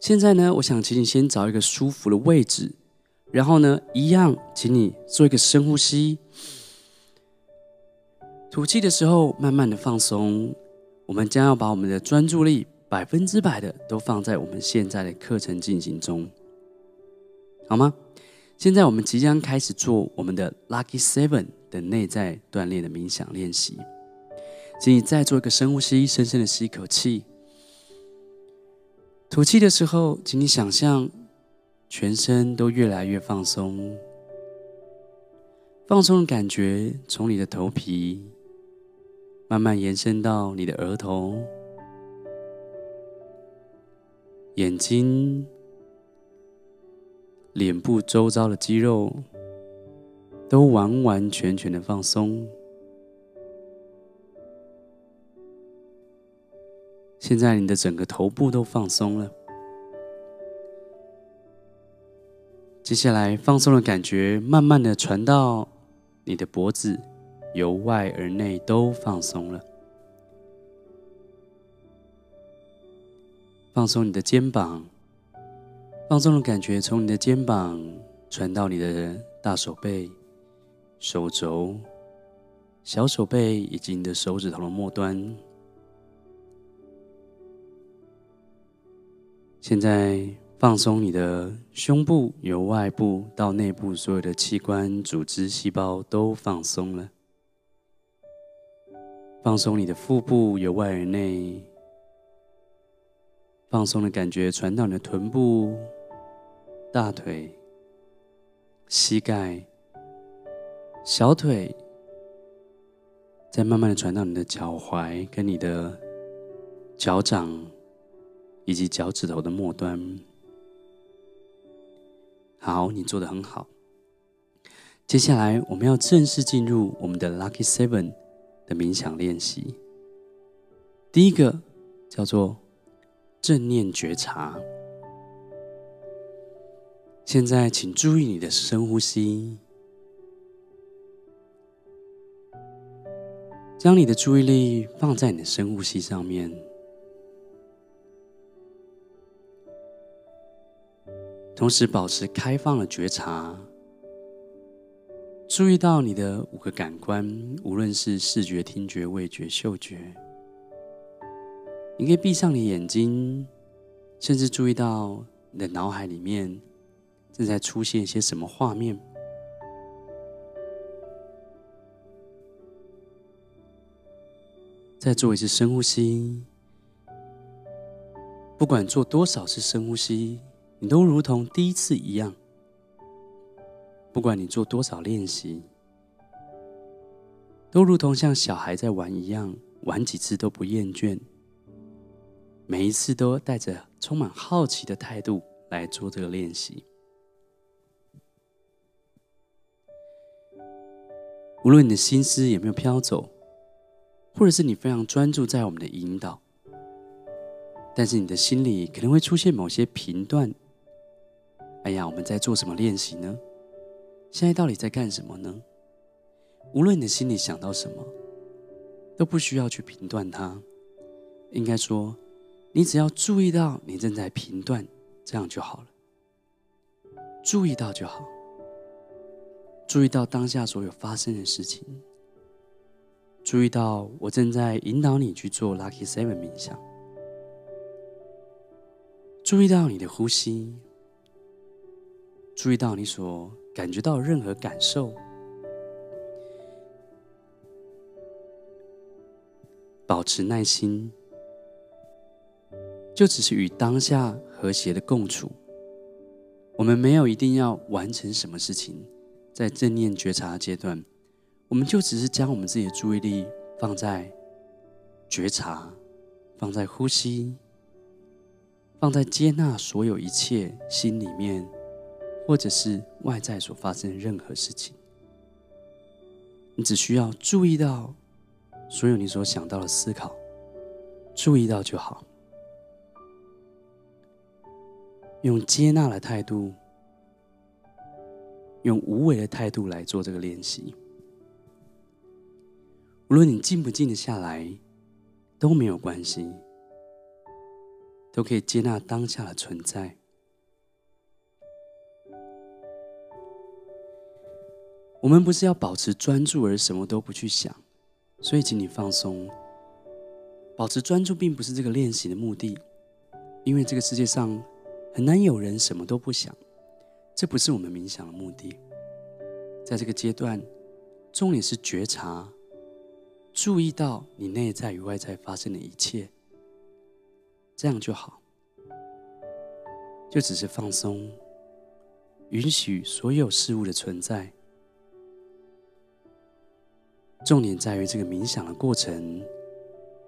现在呢，我想请你先找一个舒服的位置，然后呢，一样，请你做一个深呼吸。吐气的时候，慢慢的放松。我们将要把我们的专注力百分之百的都放在我们现在的课程进行中，好吗？现在我们即将开始做我们的 Lucky Seven 的内在锻炼的冥想练习。请你再做一个深呼吸，深深的吸一口气。吐气的时候，请你想象全身都越来越放松，放松的感觉从你的头皮。慢慢延伸到你的额头、眼睛、脸部周遭的肌肉都完完全全的放松。现在你的整个头部都放松了。接下来，放松的感觉慢慢的传到你的脖子。由外而内都放松了，放松你的肩膀，放松的感觉从你的肩膀传到你的大手背、手肘、小手背以及你的手指头的末端。现在放松你的胸部，由外部到内部，所有的器官、组织、细胞都放松了。放松你的腹部，由外而内。放松的感觉传到你的臀部、大腿、膝盖、小腿，再慢慢的传到你的脚踝跟你的脚掌以及脚趾头的末端。好，你做得很好。接下来我们要正式进入我们的 Lucky Seven。的冥想练习，第一个叫做正念觉察。现在，请注意你的深呼吸，将你的注意力放在你的深呼吸上面，同时保持开放的觉察。注意到你的五个感官，无论是视觉、听觉、味觉、嗅觉，你可以闭上你眼睛，甚至注意到你的脑海里面正在出现一些什么画面。再做一次深呼吸，不管做多少次深呼吸，你都如同第一次一样。不管你做多少练习，都如同像小孩在玩一样，玩几次都不厌倦。每一次都带着充满好奇的态度来做这个练习。无论你的心思有没有飘走，或者是你非常专注在我们的引导，但是你的心里可能会出现某些频段。哎呀，我们在做什么练习呢？现在到底在干什么呢？无论你的心里想到什么，都不需要去评断它。应该说，你只要注意到你正在评断，这样就好了。注意到就好，注意到当下所有发生的事情，注意到我正在引导你去做 Lucky Seven 冥想，注意到你的呼吸，注意到你所。感觉到任何感受，保持耐心，就只是与当下和谐的共处。我们没有一定要完成什么事情，在正念觉察阶段，我们就只是将我们自己的注意力放在觉察，放在呼吸，放在接纳所有一切心里面。或者是外在所发生的任何事情，你只需要注意到所有你所想到的思考，注意到就好。用接纳的态度，用无为的态度来做这个练习。无论你静不静得下来都没有关系，都可以接纳当下的存在。我们不是要保持专注而什么都不去想，所以请你放松。保持专注并不是这个练习的目的，因为这个世界上很难有人什么都不想，这不是我们冥想的目的。在这个阶段，重点是觉察，注意到你内在与外在发生的一切。这样就好，就只是放松，允许所有事物的存在。重点在于这个冥想的过程，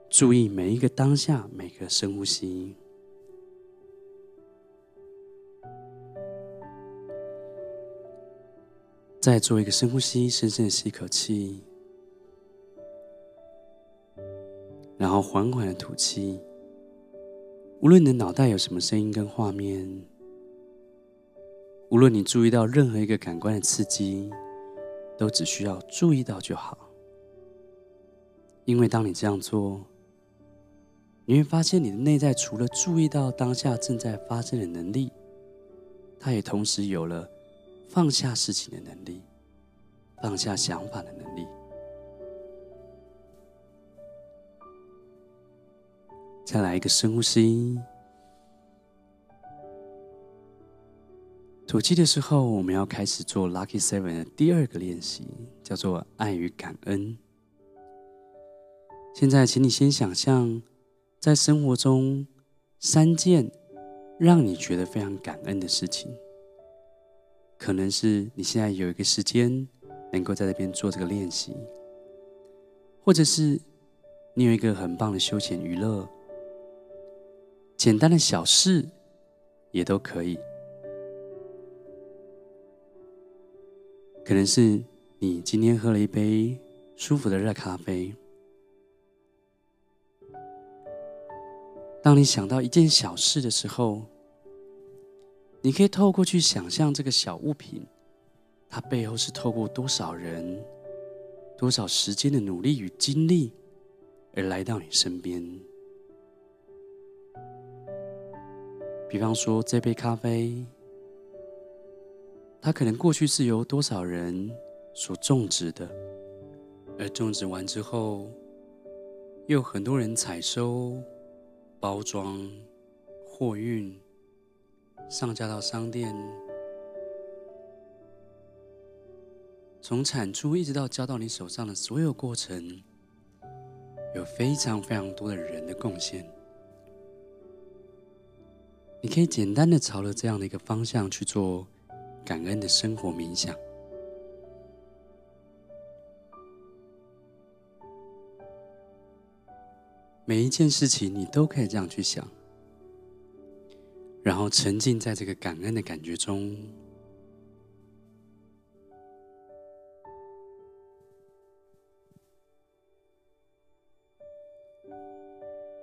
注意每一个当下，每个深呼吸。再做一个深呼吸，深深的吸一口气，然后缓缓的吐气。无论你的脑袋有什么声音跟画面，无论你注意到任何一个感官的刺激，都只需要注意到就好。因为当你这样做，你会发现你的内在除了注意到当下正在发生的能力，它也同时有了放下事情的能力，放下想法的能力。再来一个深呼吸，吐气的时候，我们要开始做 Lucky Seven 的第二个练习，叫做爱与感恩。现在，请你先想象，在生活中三件让你觉得非常感恩的事情，可能是你现在有一个时间能够在这边做这个练习，或者是你有一个很棒的休闲娱乐。简单的小事也都可以，可能是你今天喝了一杯舒服的热咖啡。当你想到一件小事的时候，你可以透过去想象这个小物品，它背后是透过多少人、多少时间的努力与精力而来到你身边。比方说，这杯咖啡，它可能过去是由多少人所种植的，而种植完之后，又有很多人采收、包装、货运、上架到商店，从产出一直到交到你手上的所有过程，有非常非常多的人的贡献。你可以简单的朝着这样的一个方向去做感恩的生活冥想。每一件事情你都可以这样去想，然后沉浸在这个感恩的感觉中。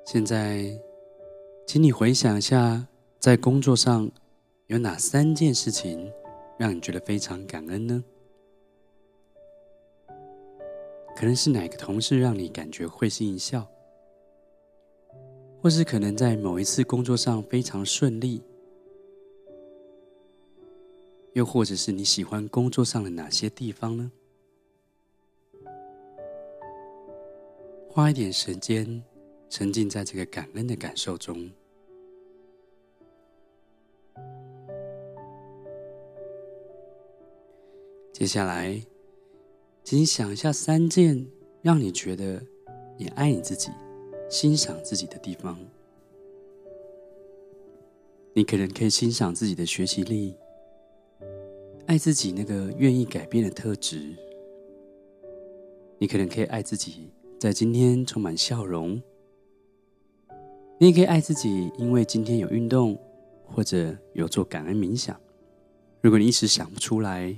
现在，请你回想一下。在工作上有哪三件事情让你觉得非常感恩呢？可能是哪个同事让你感觉会心一笑，或是可能在某一次工作上非常顺利，又或者是你喜欢工作上的哪些地方呢？花一点时间沉浸在这个感恩的感受中。接下来，请你想一下三件让你觉得你爱你自己、欣赏自己的地方。你可能可以欣赏自己的学习力，爱自己那个愿意改变的特质。你可能可以爱自己在今天充满笑容。你也可以爱自己，因为今天有运动或者有做感恩冥想。如果你一时想不出来，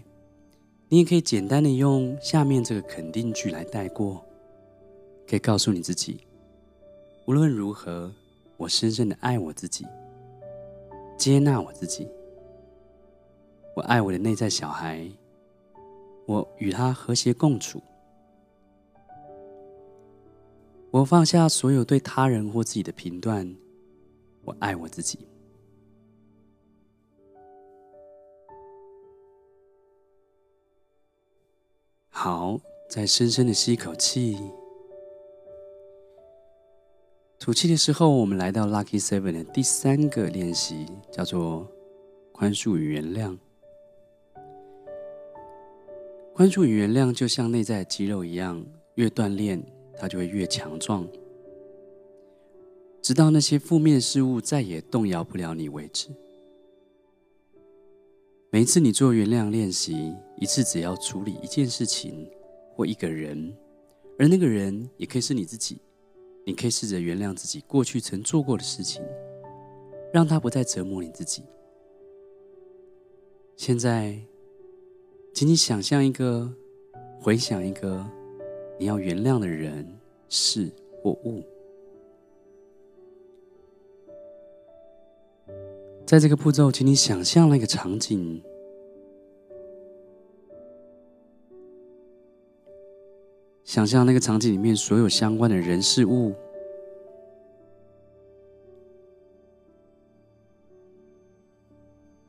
你也可以简单的用下面这个肯定句来带过，可以告诉你自己：无论如何，我深深的爱我自己，接纳我自己，我爱我的内在小孩，我与他和谐共处，我放下所有对他人或自己的评断，我爱我自己。好，再深深的吸一口气，吐气的时候，我们来到 Lucky Seven 的第三个练习，叫做宽恕与原谅。宽恕与原谅就像内在肌肉一样，越锻炼，它就会越强壮。直到那些负面事物再也动摇不了你为止。每一次你做原谅练习，一次只要处理一件事情或一个人，而那个人也可以是你自己。你可以试着原谅自己过去曾做过的事情，让它不再折磨你自己。现在，请你想象一个，回想一个你要原谅的人、事或物。在这个步骤，请你想象那个场景，想象那个场景里面所有相关的人事物。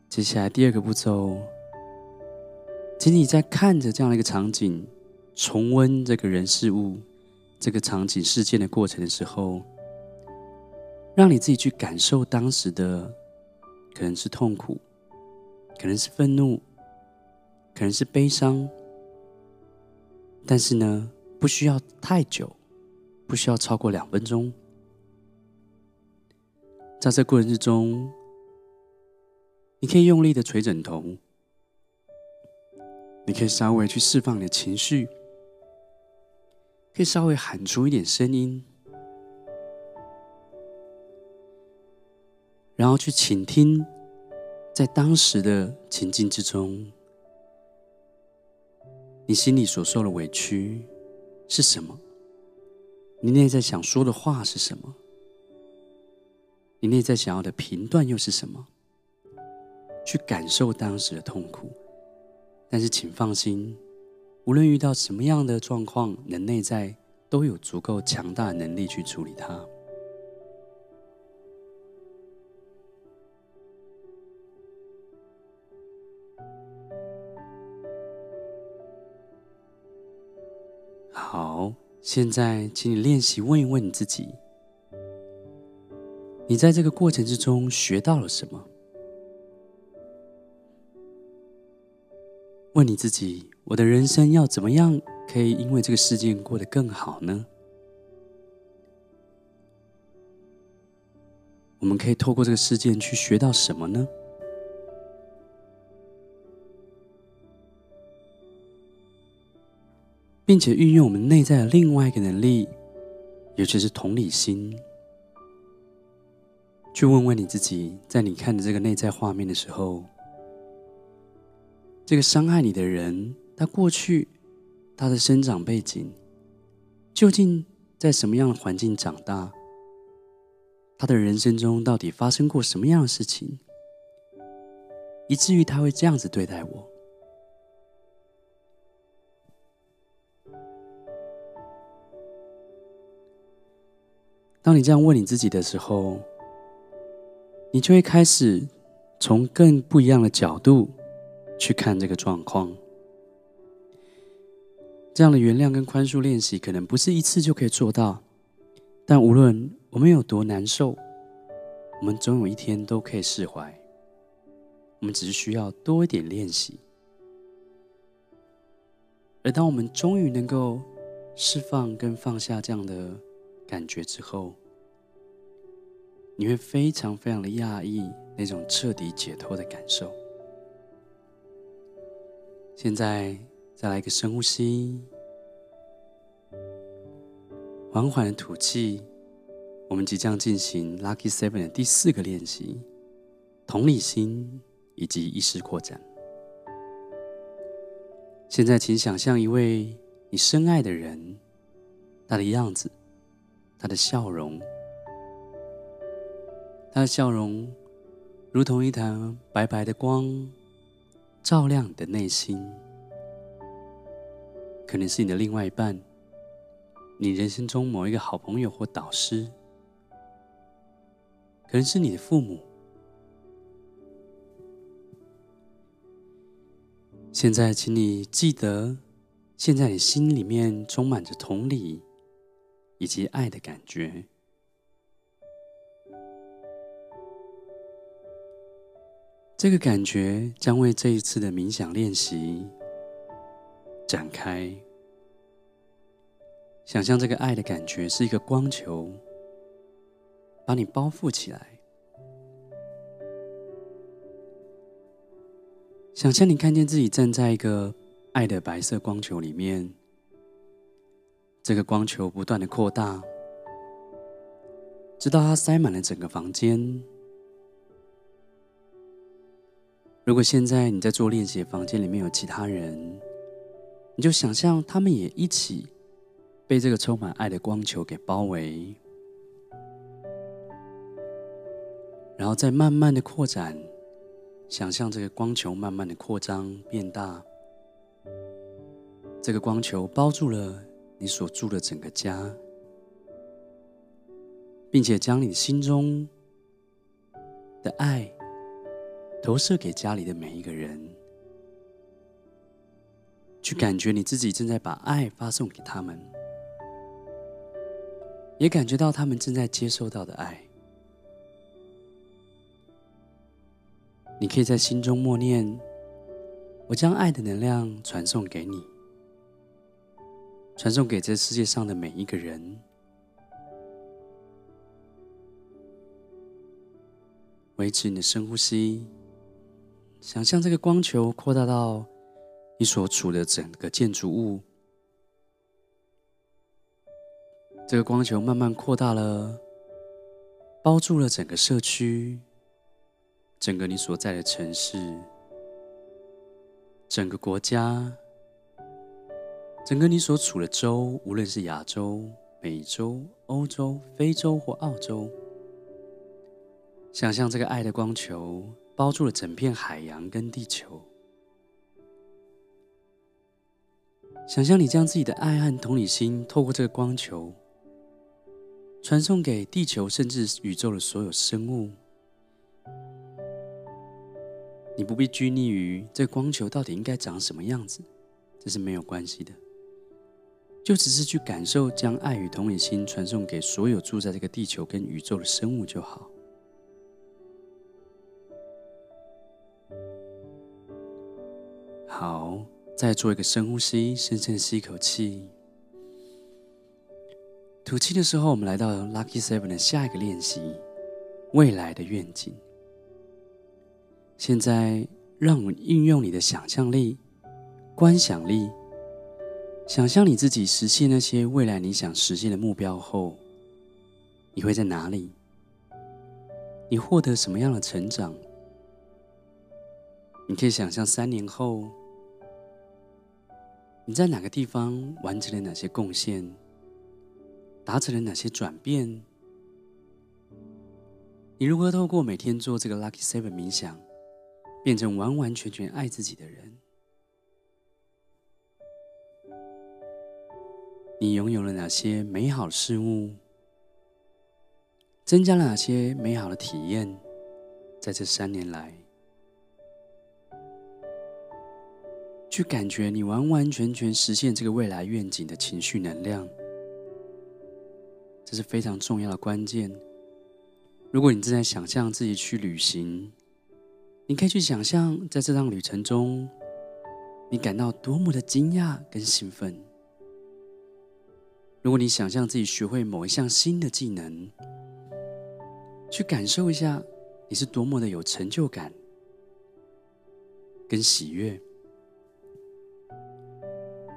接下来第二个步骤，请你在看着这样的一个场景，重温这个人事物、这个场景事件的过程的时候，让你自己去感受当时的。可能是痛苦，可能是愤怒，可能是悲伤，但是呢，不需要太久，不需要超过两分钟。在这过程之中，你可以用力的捶枕头，你可以稍微去释放你的情绪，可以稍微喊出一点声音。然后去倾听，在当时的情境之中，你心里所受的委屈是什么？你内在想说的话是什么？你内在想要的评断又是什么？去感受当时的痛苦，但是请放心，无论遇到什么样的状况，你的内在都有足够强大的能力去处理它。好，现在请你练习问一问你自己：你在这个过程之中学到了什么？问你自己：我的人生要怎么样可以因为这个事件过得更好呢？我们可以透过这个事件去学到什么呢？并且运用我们内在的另外一个能力，也就是同理心，去问问你自己，在你看着这个内在画面的时候，这个伤害你的人，他过去他的生长背景，究竟在什么样的环境长大？他的人生中到底发生过什么样的事情，以至于他会这样子对待我？当你这样问你自己的时候，你就会开始从更不一样的角度去看这个状况。这样的原谅跟宽恕练习可能不是一次就可以做到，但无论我们有多难受，我们总有一天都可以释怀。我们只是需要多一点练习。而当我们终于能够释放跟放下这样的感觉之后，你会非常非常的讶异那种彻底解脱的感受。现在再来一个深呼吸，缓缓的吐气。我们即将进行 Lucky Seven 的第四个练习：同理心以及意识扩展。现在，请想象一位你深爱的人，他的样子。他的笑容，他的笑容如同一盏白白的光，照亮你的内心。可能是你的另外一半，你人生中某一个好朋友或导师，可能是你的父母。现在，请你记得，现在你心里面充满着同理以及爱的感觉。这个感觉将为这一次的冥想练习展开。想象这个爱的感觉是一个光球，把你包覆起来。想象你看见自己站在一个爱的白色光球里面，这个光球不断的扩大，直到它塞满了整个房间。如果现在你在做练习，房间里面有其他人，你就想象他们也一起被这个充满爱的光球给包围，然后再慢慢的扩展。想象这个光球慢慢的扩张变大，这个光球包住了你所住的整个家，并且将你心中的爱投射给家里的每一个人，去感觉你自己正在把爱发送给他们，也感觉到他们正在接受到的爱。你可以在心中默念：“我将爱的能量传送给你，传送给这世界上的每一个人。”维持你的深呼吸，想象这个光球扩大到你所处的整个建筑物。这个光球慢慢扩大了，包住了整个社区。整个你所在的城市，整个国家，整个你所处的洲，无论是亚洲、美洲、欧洲、非洲或澳洲，想象这个爱的光球包住了整片海洋跟地球。想象你将自己的爱和同理心透过这个光球，传送给地球，甚至宇宙的所有生物。你不必拘泥于这光球到底应该长什么样子，这是没有关系的。就只是去感受，将爱与同理心传送给所有住在这个地球跟宇宙的生物就好。好，再做一个深呼吸，深深吸一口气，吐气的时候，我们来到 Lucky Seven 的下一个练习——未来的愿景。现在，让我们运用你的想象力、观想力，想象你自己实现那些未来你想实现的目标后，你会在哪里？你获得什么样的成长？你可以想象三年后，你在哪个地方完成了哪些贡献，达成了哪些转变？你如何透过每天做这个 Lucky Seven 冥想，变成完完全全爱自己的人。你拥有了哪些美好的事物？增加了哪些美好的体验？在这三年来，去感觉你完完全全实现这个未来愿景的情绪能量，这是非常重要的关键。如果你正在想象自己去旅行，你可以去想象，在这趟旅程中，你感到多么的惊讶跟兴奋。如果你想象自己学会某一项新的技能，去感受一下，你是多么的有成就感跟喜悦。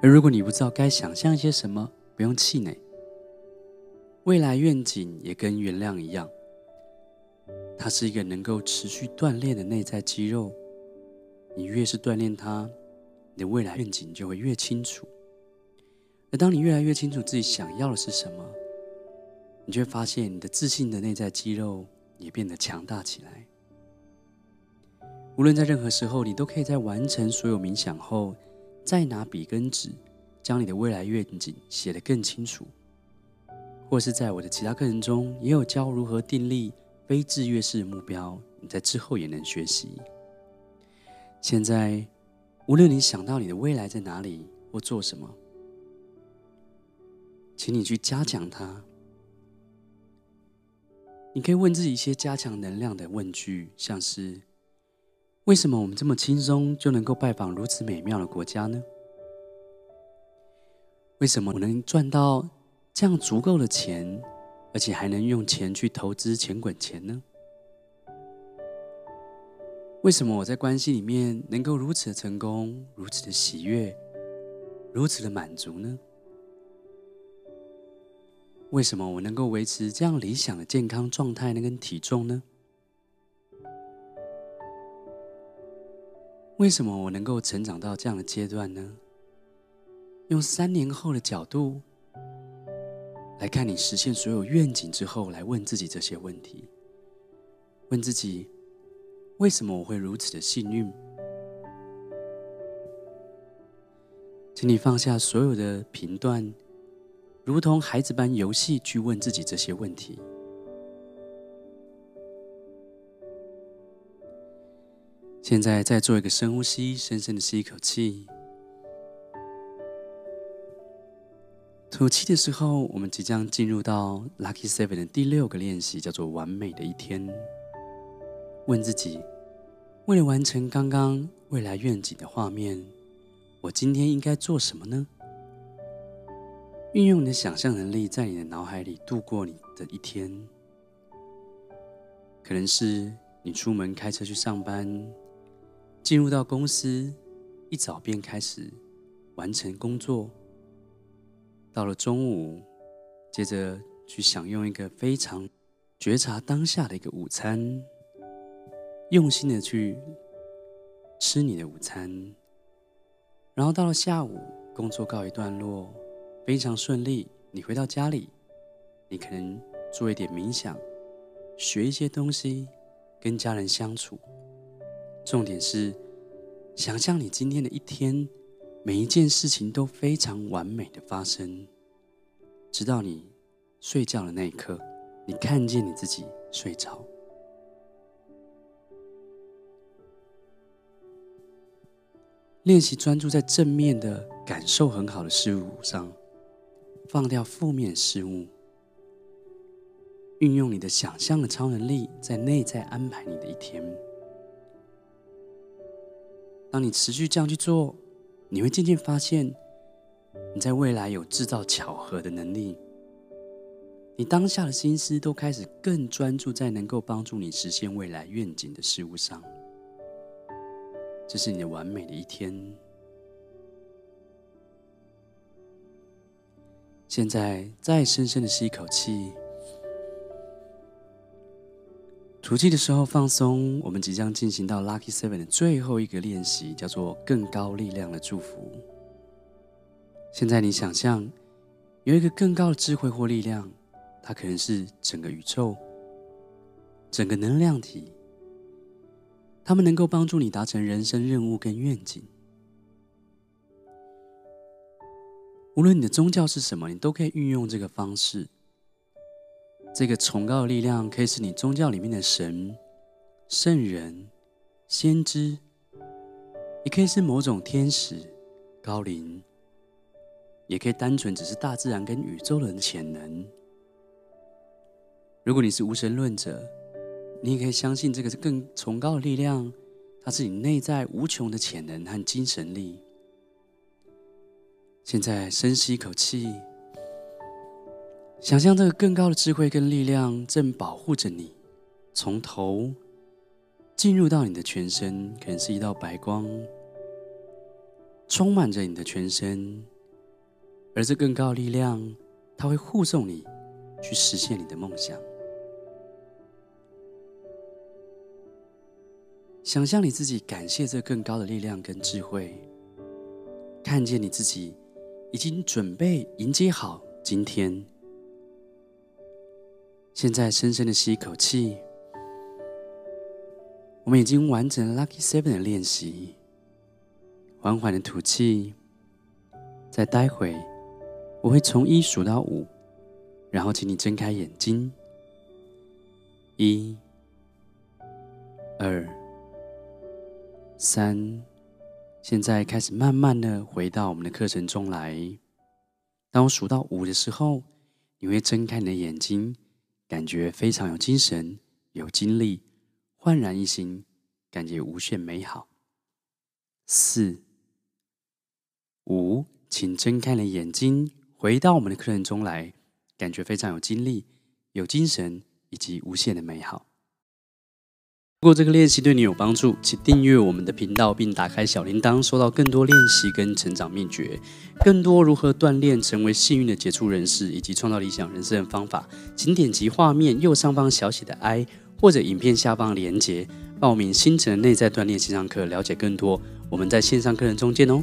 而如果你不知道该想象一些什么，不用气馁。未来愿景也跟原谅一样。它是一个能够持续锻炼的内在肌肉，你越是锻炼它，你的未来愿景就会越清楚。而当你越来越清楚自己想要的是什么，你就会发现你的自信的内在肌肉也变得强大起来。无论在任何时候，你都可以在完成所有冥想后，再拿笔跟纸，将你的未来愿景写得更清楚。或是在我的其他课程中，也有教如何订立。非制约式目标，你在之后也能学习。现在，无论你想到你的未来在哪里或做什么，请你去加强它。你可以问自己一些加强能量的问句，像是：为什么我们这么轻松就能够拜访如此美妙的国家呢？为什么我能赚到这样足够的钱，而且还能用钱去投资钱滚钱呢？为什么我在关系里面能够如此的成功，如此的喜悦，如此的满足呢？为什么我能够维持这样理想的健康状态呢？跟体重呢？为什么我能够成长到这样的阶段呢？用三年后的角度来看你实现所有愿景之后，来问自己这些问题：问自己，为什么我会如此的幸运？请你放下所有的评断。如同孩子般游戏去问自己这些问题。现在再做一个深呼吸，深深的吸一口气。吐气的时候，我们即将进入到 Lucky Seven 的第六个练习，叫做“完美的一天”。问自己：为了完成刚刚未来愿景的画面，我今天应该做什么呢？运用你的想象能力，在你的脑海里度过你的一天。可能是你出门开车去上班，进入到公司，一早便开始完成工作。到了中午，接着去享用一个非常觉察当下的一个午餐，用心的去吃你的午餐。然后到了下午，工作告一段落。非常顺利。你回到家里，你可能做一点冥想，学一些东西，跟家人相处。重点是，想象你今天的一天，每一件事情都非常完美的发生，直到你睡觉的那一刻，你看见你自己睡着。练习专注在正面的感受很好的事物上。放掉负面事物，运用你的想象的超能力，在内在安排你的一天。当你持续这样去做，你会渐渐发现，你在未来有制造巧合的能力。你当下的心思都开始更专注在能够帮助你实现未来愿景的事物上。这是你的完美的一天。现在，再深深的吸一口气，吐气的时候放松。我们即将进行到 Lucky Seven 的最后一个练习，叫做更高力量的祝福。现在，你想象有一个更高的智慧或力量，它可能是整个宇宙、整个能量体，它们能够帮助你达成人生任务跟愿景。无论你的宗教是什么，你都可以运用这个方式。这个崇高的力量可以是你宗教里面的神、圣人、先知，也可以是某种天使、高灵，也可以单纯只是大自然跟宇宙人的潜能。如果你是无神论者，你也可以相信这个是更崇高的力量，它是你内在无穷的潜能和精神力。现在深吸一口气，想象这个更高的智慧跟力量正保护着你，从头进入到你的全身，可能是一道白光，充满着你的全身。而这更高的力量，它会护送你去实现你的梦想。想象你自己感谢这更高的力量跟智慧，看见你自己。已经准备迎接好今天。现在深深的吸一口气，我们已经完成了 Lucky Seven 的练习。缓缓的吐气，再待会，我会从一数到五，然后请你睁开眼睛。一、二、三，现在开始慢慢的回到我们的课程中来。当我数到五的时候，你会睁开你的眼睛，感觉非常有精神、有精力、焕然一新，感觉无限美好。四、五，请睁开你的眼睛，回到我们的课程中来，感觉非常有精力、有精神以及无限的美好。如果这个练习对你有帮助，请订阅我们的频道，并打开小铃铛，收到更多练习跟成长秘诀，更多如何锻炼成为幸运的杰出人士以及创造理想人生的方法，请点击画面右上方小写的 I，或者影片下方连接，报名星辰内在锻炼线上课，了解更多。我们在线上课程中见哦。